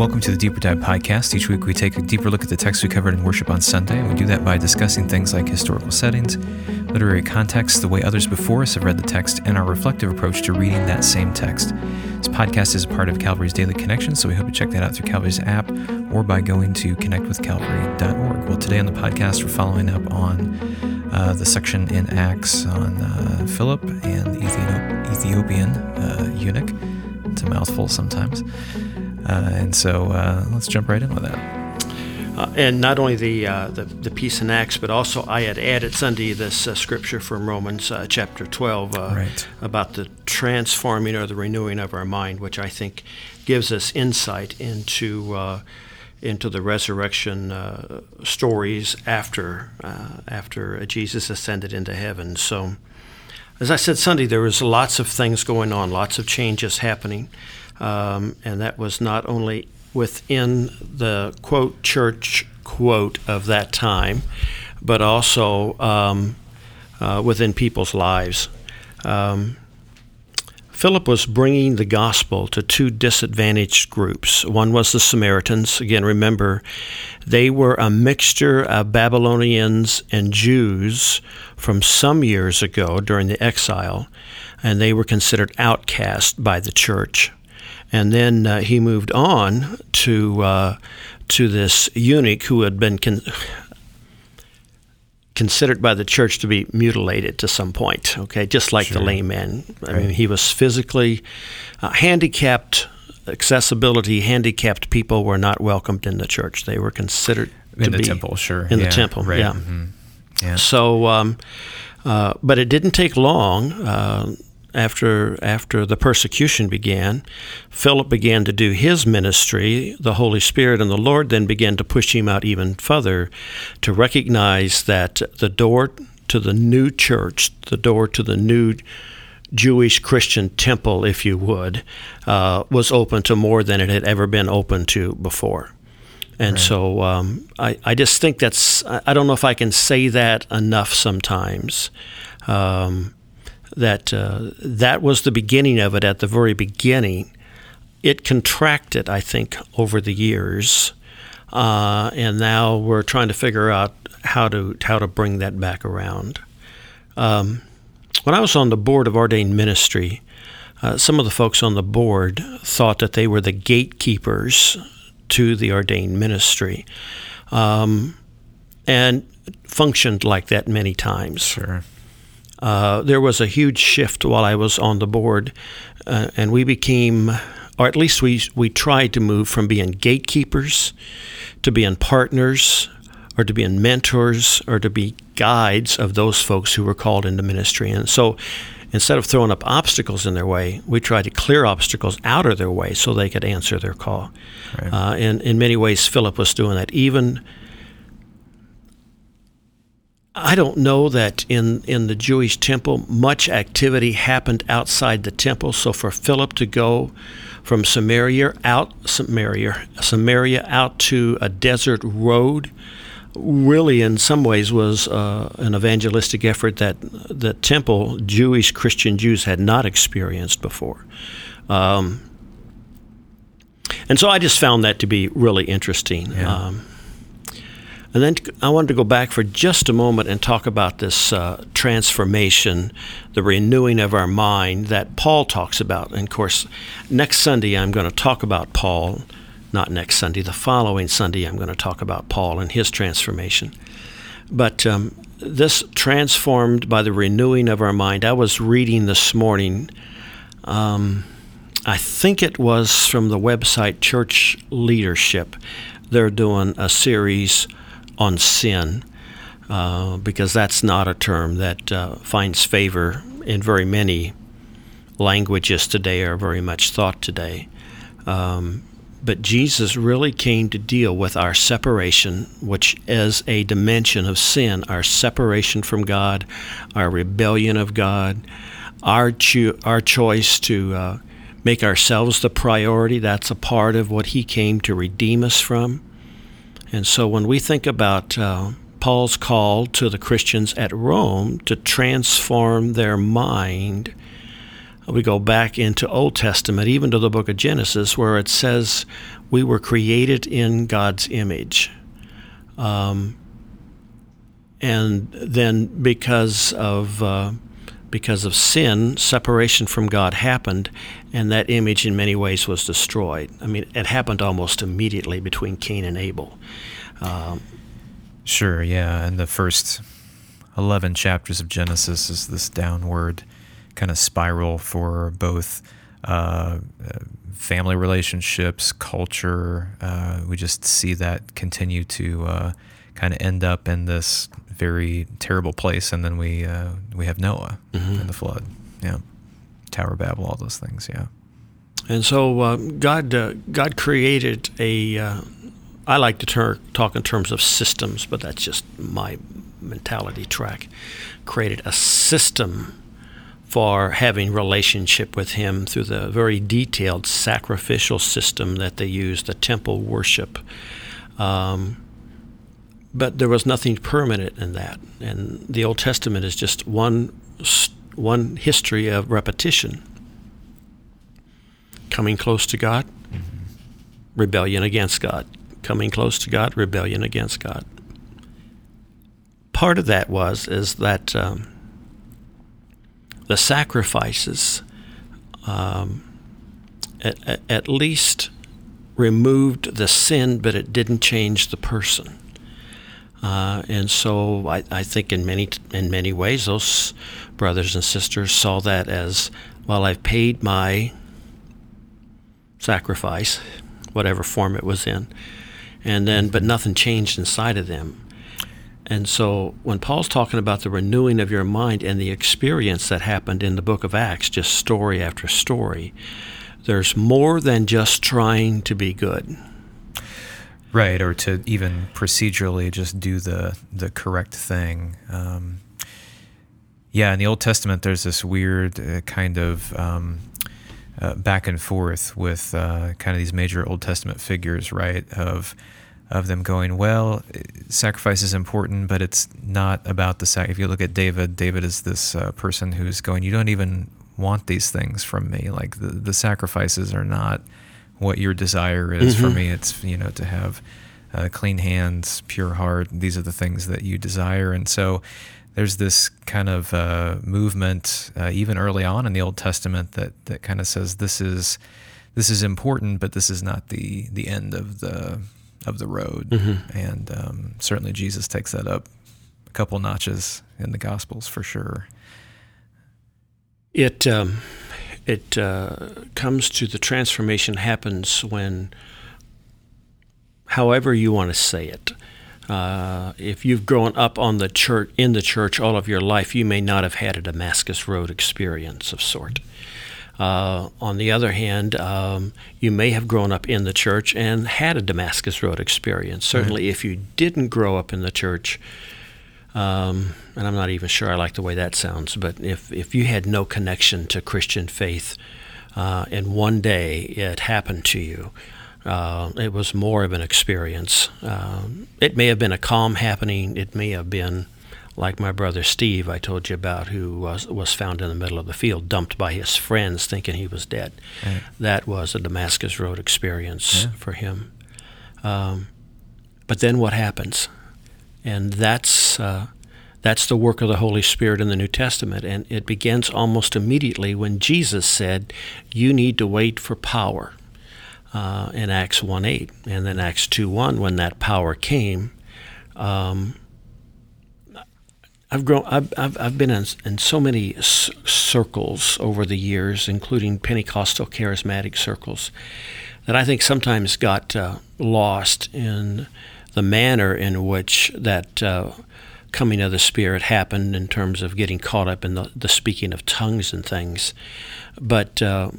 welcome to the Deeper Dive podcast. Each week we take a deeper look at the text we covered in worship on Sunday, and we do that by discussing things like historical settings, literary context, the way others before us have read the text, and our reflective approach to reading that same text. This podcast is a part of Calvary's Daily Connection, so we hope you check that out through Calvary's app or by going to connectwithcalvary.org. Well, today on the podcast, we're following up on uh, the section in Acts on uh, Philip and the Ethiopian uh, eunuch. It's a mouthful sometimes. Uh, and so uh, let's jump right in with that. Uh, and not only the, uh, the, the piece in Acts, but also I had added Sunday this uh, scripture from Romans uh, chapter 12 right. about the transforming or the renewing of our mind, which I think gives us insight into into the resurrection stories after after Jesus ascended into heaven. So, as I said Sunday, there was lots of things going on, lots of changes happening. Um, and that was not only within the quote church quote of that time, but also um, uh, within people's lives. Um, Philip was bringing the gospel to two disadvantaged groups. One was the Samaritans. Again, remember, they were a mixture of Babylonians and Jews from some years ago during the exile, and they were considered outcast by the church and then uh, he moved on to uh, to this eunuch who had been con- considered by the church to be mutilated to some point. Okay, just like sure. the lame man. I right. mean, he was physically uh, handicapped. Accessibility handicapped people were not welcomed in the church. They were considered in the be temple, sure, in yeah, the temple. Right. Yeah. Mm-hmm. yeah. So, um, uh, but it didn't take long uh, after after the persecution began, Philip began to do his ministry. The Holy Spirit and the Lord then began to push him out even further to recognize that the door to the new church, the door to the new Jewish Christian temple, if you would, uh, was open to more than it had ever been open to before. And right. so um, I, I just think that's, I don't know if I can say that enough sometimes. Um, that uh, that was the beginning of it at the very beginning. It contracted, I think, over the years, uh, and now we're trying to figure out how to how to bring that back around. Um, when I was on the board of Ordained Ministry, uh, some of the folks on the board thought that they were the gatekeepers to the ordained ministry, um, and functioned like that many times. Sure. Uh, there was a huge shift while I was on the board, uh, and we became, or at least we we tried to move from being gatekeepers to being partners, or to being mentors, or to be guides of those folks who were called into ministry. And so, instead of throwing up obstacles in their way, we tried to clear obstacles out of their way so they could answer their call. Right. Uh, and in many ways, Philip was doing that. Even I don't know that in, in the Jewish temple much activity happened outside the temple. So for Philip to go from Samaria out Samaria Samaria out to a desert road really in some ways was uh, an evangelistic effort that the temple Jewish Christian Jews had not experienced before. Um, and so I just found that to be really interesting. Yeah. Um, and then I wanted to go back for just a moment and talk about this uh, transformation, the renewing of our mind that Paul talks about. And of course, next Sunday I'm going to talk about Paul. Not next Sunday, the following Sunday I'm going to talk about Paul and his transformation. But um, this transformed by the renewing of our mind. I was reading this morning. Um, I think it was from the website Church Leadership. They're doing a series on sin, uh, because that's not a term that uh, finds favor in very many languages today or very much thought today. Um, but Jesus really came to deal with our separation, which is a dimension of sin, our separation from God, our rebellion of God, our, cho- our choice to uh, make ourselves the priority. That's a part of what He came to redeem us from. And so when we think about uh, Paul's call to the Christians at Rome to transform their mind, we go back into Old Testament, even to the book of Genesis, where it says we were created in God's image. Um, and then because of uh, because of sin, separation from God happened, and that image in many ways was destroyed. I mean, it happened almost immediately between Cain and Abel. Um, sure, yeah. And the first 11 chapters of Genesis is this downward kind of spiral for both uh, family relationships, culture. Uh, we just see that continue to uh, kind of end up in this very terrible place, and then we uh, we have Noah mm-hmm. and the flood. Yeah, Tower of Babel, all those things. Yeah. And so uh, God uh, God created a. Uh, I like to ter- talk in terms of systems, but that's just my mentality track. Created a system for having relationship with him through the very detailed sacrificial system that they use, the temple worship. Um, but there was nothing permanent in that, and the Old Testament is just one one history of repetition. Coming close to God, rebellion against God. Coming close to God, rebellion against God. Part of that was is that um, the sacrifices um, at, at, least removed the sin, but it didn't change the person. Uh, and so I, I, think in many in many ways those brothers and sisters saw that as well. I've paid my sacrifice, whatever form it was in, and then but nothing changed inside of them. And so when Paul's talking about the renewing of your mind and the experience that happened in the book of Acts, just story after story, there's more than just trying to be good. Right, or to even procedurally just do the the correct thing. Um, yeah, in the Old Testament, there's this weird uh, kind of um, uh, back and forth with uh, kind of these major Old Testament figures, right? Of of them going, well, sacrifice is important, but it's not about the sac. If you look at David, David is this uh, person who's going, you don't even want these things from me. Like the, the sacrifices are not what your desire is. Mm-hmm. For me, it's, you know, to have uh, clean hands, pure heart. These are the things that you desire. And so there's this kind of uh, movement, uh, even early on in the Old Testament, that, that kind of says this is, this is important, but this is not the, the end of the, of the road. Mm-hmm. And um, certainly Jesus takes that up a couple notches in the Gospels for sure. It um, it uh, comes to the transformation happens when, however you want to say it. Uh, if you've grown up on the church in the church all of your life, you may not have had a Damascus Road experience of sort. Uh, on the other hand, um, you may have grown up in the church and had a Damascus Road experience. Certainly, if you didn't grow up in the church, um, and I'm not even sure I like the way that sounds, but if, if you had no connection to Christian faith uh, and one day it happened to you, uh, it was more of an experience. Um, it may have been a calm happening, it may have been like my brother Steve, I told you about, who was, was found in the middle of the field, dumped by his friends, thinking he was dead. That was a Damascus Road experience yeah. for him. Um, but then what happens? And that's uh, that's the work of the Holy Spirit in the New Testament, and it begins almost immediately when Jesus said, "You need to wait for power." Uh, in Acts 1 8. And then Acts 2 1, when that power came, um, I've grown. I've, I've, I've been in, in so many c- circles over the years, including Pentecostal charismatic circles, that I think sometimes got uh, lost in the manner in which that uh, coming of the Spirit happened in terms of getting caught up in the, the speaking of tongues and things. But uh,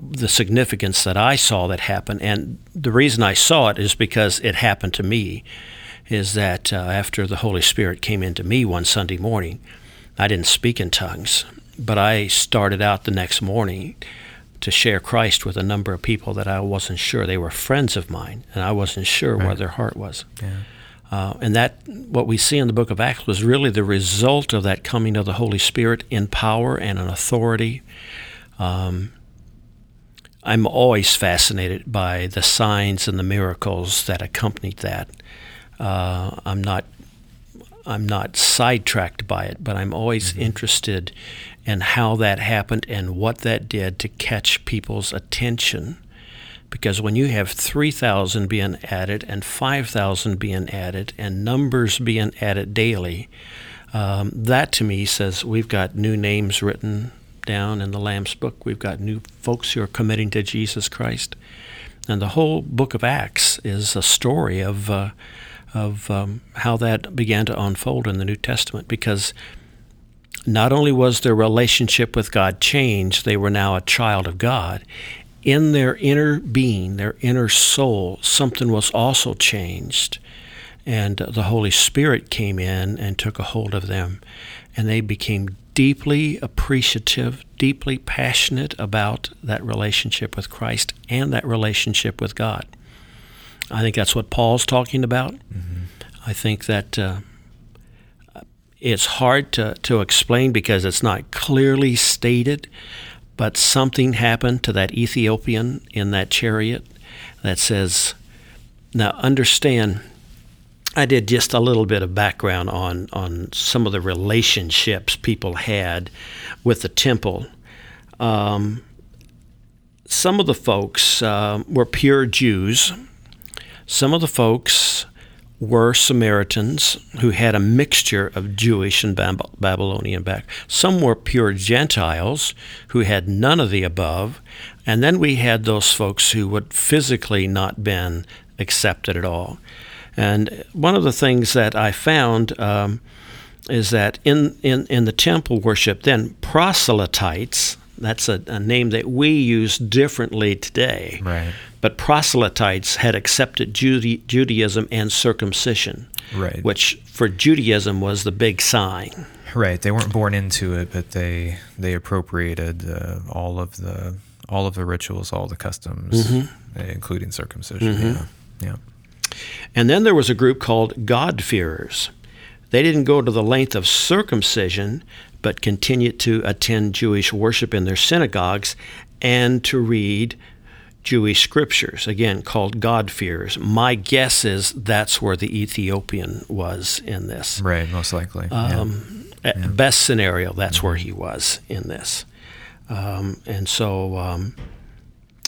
the significance that I saw that happen, and the reason I saw it is because it happened to me is that uh, after the Holy Spirit came into me one Sunday morning, I didn't speak in tongues, but I started out the next morning to share Christ with a number of people that I wasn't sure they were friends of mine, and I wasn't sure right. where their heart was. Yeah. Uh, and that, what we see in the book of Acts, was really the result of that coming of the Holy Spirit in power and in authority. Um, I'm always fascinated by the signs and the miracles that accompanied that. Uh, I'm not I'm not sidetracked by it, but I'm always mm-hmm. interested in how that happened and what that did to catch people's attention. Because when you have 3,000 being added and 5,000 being added and numbers being added daily, um, that to me says we've got new names written down in the Lamb's book. We've got new folks who are committing to Jesus Christ. And the whole book of Acts is a story of, uh, of um, how that began to unfold in the New Testament because not only was their relationship with God changed, they were now a child of God. In their inner being, their inner soul, something was also changed. And the Holy Spirit came in and took a hold of them. And they became deeply appreciative, deeply passionate about that relationship with Christ and that relationship with God. I think that's what Paul's talking about. Mm-hmm. I think that uh, it's hard to, to explain because it's not clearly stated, but something happened to that Ethiopian in that chariot that says, now understand I did just a little bit of background on, on some of the relationships people had with the temple. Um, some of the folks uh, were pure Jews. Some of the folks were Samaritans who had a mixture of Jewish and Babylonian back. Some were pure Gentiles who had none of the above. And then we had those folks who would physically not been accepted at all. And one of the things that I found um, is that in, in, in the temple worship, then proselytes, that's a, a, name that we use differently today. Right. But proselytes had accepted Judaism and circumcision, right. which for Judaism was the big sign. Right. They weren't born into it, but they they appropriated uh, all of the all of the rituals, all the customs, mm-hmm. including circumcision. Mm-hmm. Yeah. Yeah. And then there was a group called God-fearers. They didn't go to the length of circumcision, but continued to attend Jewish worship in their synagogues and to read Jewish scriptures, again called God-fearers. My guess is that's where the Ethiopian was in this. Right, most likely. Um, yeah. yeah. Best scenario, that's mm-hmm. where he was in this. Um, and so um,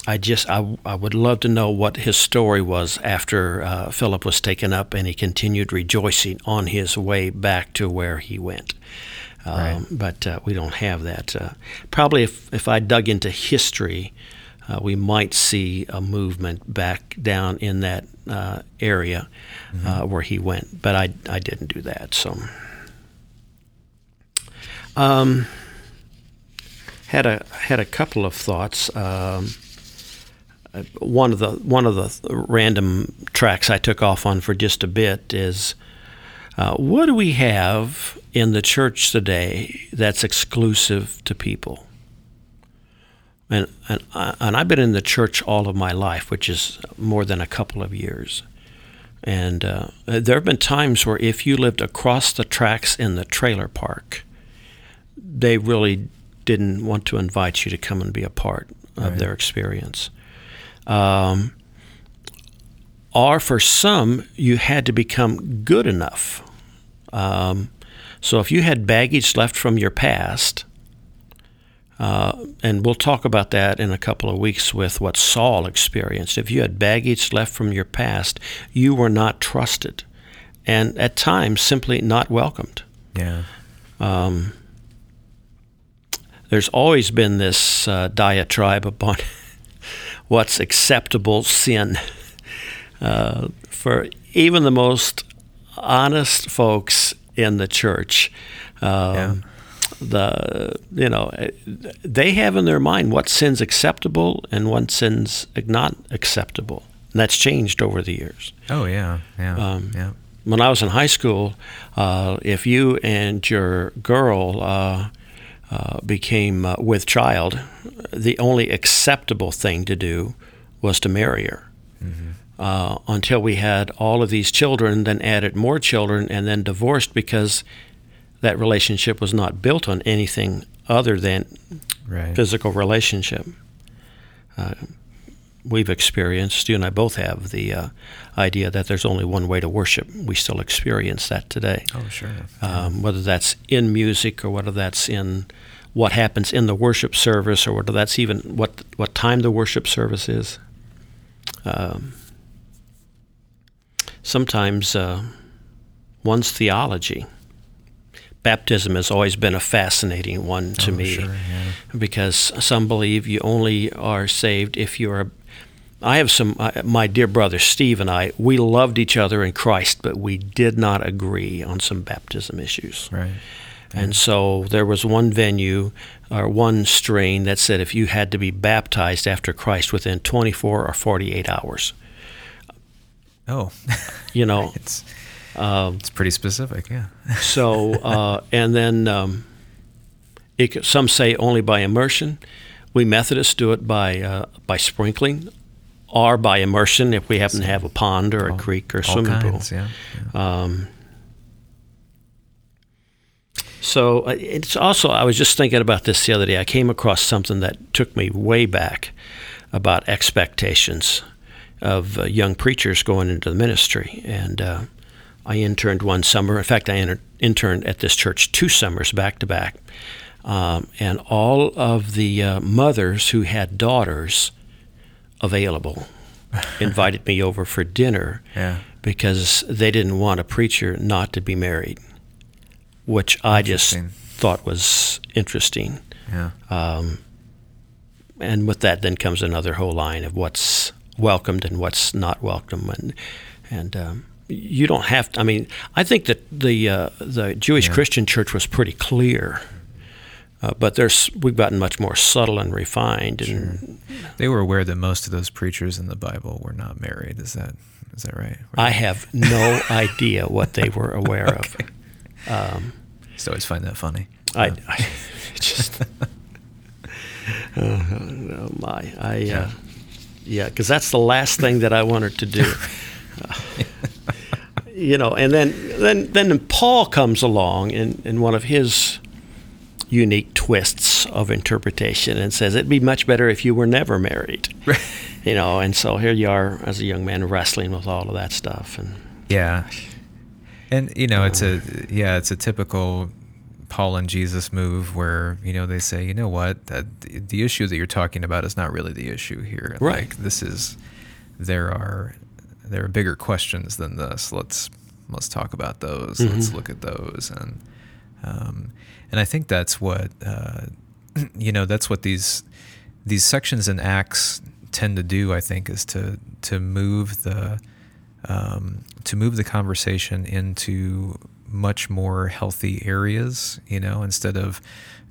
I just I, I would love to know what his story was after uh, Philip was taken up and he continued rejoicing on his way back to where he went. Um, right. But uh, we don't have that. Uh, probably if, if I dug into history, uh, we might see a movement back down in that uh, area mm-hmm. Uh, where he went. But I, I didn't do that. So. Um, had a had a couple of thoughts. Um, one of the one of the random tracks I took off on for just a bit is uh, what do we have in the church today that's exclusive to people? And and I, and I've been in the church all of my life, which is more than a couple of years. And uh, there have been times where if you lived across the tracks in the trailer park, they really didn't want to invite you to come and be a part of right. their experience um, or for some, you had to become good enough. Um, so if you had baggage left from your past, uh, and we'll talk about that in a couple of weeks with what Saul experienced. If you had baggage left from your past, you were not trusted, and at times simply not welcomed. Yeah. Um, there's always been this uh, diatribe upon what's acceptable sin. Uh, for even the most honest folks in the church, um, yeah. The you know they have in their mind what sin's acceptable and what sin's not acceptable. And that's changed over the years. Oh yeah, yeah, um, yeah. When I was in high school, uh, if you and your girl uh, uh, became uh, with child, the only acceptable thing to do was to marry her. Mm-hmm. Uh, until we had all of these children, then added more children, and then divorced because that relationship was not built on anything other than right. physical relationship. Uh, we've experienced, you and I both have, the uh, idea that there's only one way to worship. We still experience that today. Oh, sure. Um, whether that's in music or whether that's in what happens in the worship service or whether that's even what, what time the worship service is. Um, sometimes uh, one's theology. Baptism has always been a fascinating one to Oh, me sure, yeah. because some believe you only are saved if you are. I have some. uh, My dear brother Steve and I, we loved each other in Christ, but we did not agree on some baptism issues. Right. And so there was one venue or one strain that said if you had to be baptized after Christ within 24 or 48 hours, Oh, you know. it's um, it's pretty specific. Yeah. so uh, and then um, it, some say only by immersion. We Methodists do it by uh, by sprinkling, or by immersion if we happen to have a pond or a All- creek or swimming kinds, pool. Yeah. yeah. Um, so uh, it's also, I was just thinking about this the other day. I came across something that took me way back about expectations of uh, young preachers going into the ministry. And uh, I interned one summer. In fact, I inter- interned at this church two summers back to back. Um, and all of the uh, mothers who had daughters available invited me over for dinner Yeah. because they didn't want a preacher not to be married, which I just thought was interesting. Yeah. Um, and with that, then comes another whole line of what's welcomed and what's not welcome, and and um, you don't have. To, I mean, I think that the uh, the Jewish Yeah. Christian church was pretty clear. Uh, but there's we've gotten much more subtle and refined, and They were aware that most of those preachers in the Bible were not married. Is that is that right? I have no idea what they were aware of. Um, just always find that funny. I, Yeah. I just, oh, my, I, Yeah. uh, yeah, because that's the last thing that I wanted to do. You know, and then then then Paul comes along in, in one of his unique twists of interpretation and says it'd be much better if you were never married. You know, and so here you are as a young man wrestling with all of that stuff, and Yeah. And you know, it's a um, yeah, it's a typical Paul and Jesus move where, you know, they say, "You know what? That the, the issue that you're talking about is not really the issue here. Right. Like this is there are there are bigger questions than this. Let's let's talk about those. Let's look at those and um, and I think that's what uh, you know, that's what these these sections in Acts tend to do. I think is to to move the um, to move the conversation into much more healthy areas. You know, instead of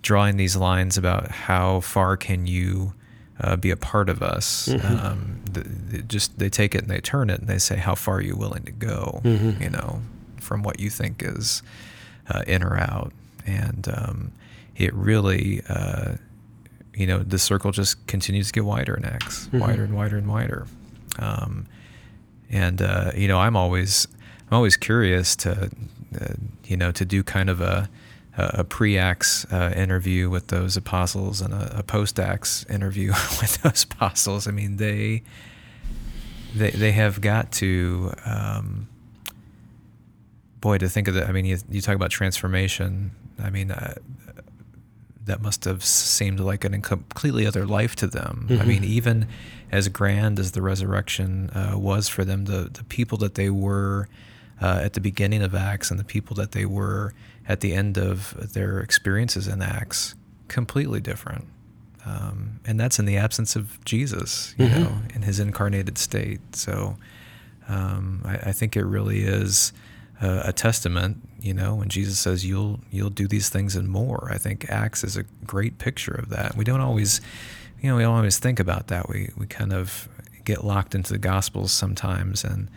drawing these lines about how far can you uh, be a part of us. Um, th th- just they take it and they turn it and they say, how far are you willing to go? You know, from what you think is uh, in or out, and um, it really. Uh, you know, the circle just continues to get wider and X, wider and wider and wider. Um, and uh, you know, I'm always, I'm always curious to, uh, you know, to do kind of a, a pre-Acts uh, interview with those apostles and a, a post-Acts interview with those apostles. I mean, they, they, they have got to, um, boy, to think of the. I mean, you, you talk about transformation. I mean, uh, that must have seemed like an completely other life to them. I mean, even as grand as the resurrection uh, was for them, the the people that they were uh, at the beginning of Acts and the people that they were at the end of their experiences in Acts, completely different. Um, and that's in the absence of Jesus, you know, in his incarnated state. So um, I, I think it really is uh, a testament, you know, when Jesus says you'll you'll do these things and more. I think Acts is a great picture of that. We don't always, you know, we don't always think about that. We we kind of get locked into the Gospels sometimes, and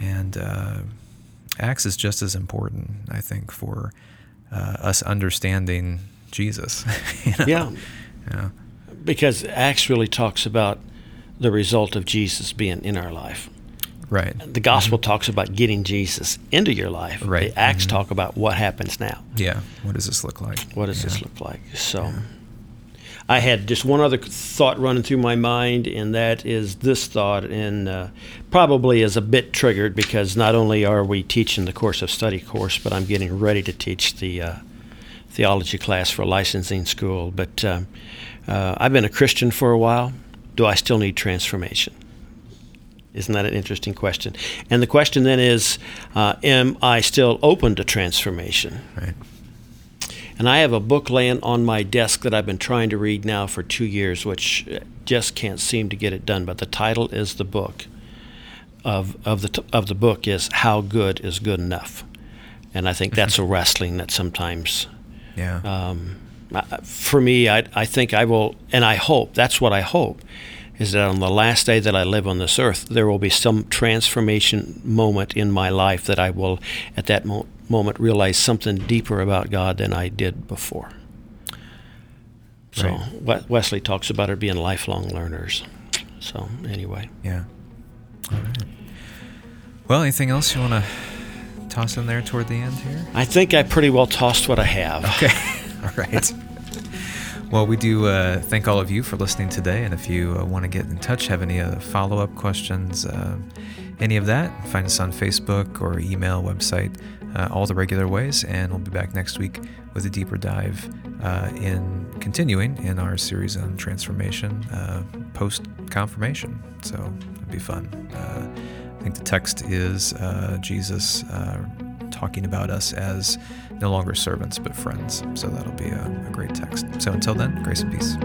and uh, Acts is just as important, I think, for uh, us understanding Jesus. you know? yeah, yeah, because Acts really talks about the result of Jesus being in our life. right, The gospel talks about getting Jesus into your life. Right. The Acts talk about what happens now. yeah. What does this look like? What does Yeah. this look like? So, I had just one other thought running through my mind, and that is this thought, and uh, probably is a bit triggered because not only are we teaching the course of study course, but I'm getting ready to teach the uh, theology class for licensing school. But uh, uh, I've been a Christian for a while. Do I still need transformation? Isn't that an interesting question? And the question then is, uh, am I still open to transformation? Right. And I have a book laying on my desk that I've been trying to read now for two years, which just can't seem to get it done. But the title is the book of of the of the book is How Good Is Good Enough, and I think that's a wrestling that sometimes. Yeah. Um, for me, I I think I will, and I hope that's what I hope, is that on the last day that I live on this earth, there will be some transformation moment in my life that I will, at that moment moment realize something deeper about God than I did before. So right. Wesley talks about it being lifelong learners. So anyway. Yeah. All right. Well, anything else you want to toss in there toward the end here? I think I pretty well tossed what I have. Okay. all right. Well, we do uh, thank all of you for listening today. And if you uh, want to get in touch, have any uh, follow up questions, uh, any of that, find us on Facebook or email, website uh, all the regular ways. And we'll be back next week with a deeper dive uh, in continuing in our series on transformation post confirmation. So it'll be fun. I think the text is Jesus talking about us as no longer servants but friends. So that'll be a, a great text. So until then, grace and peace.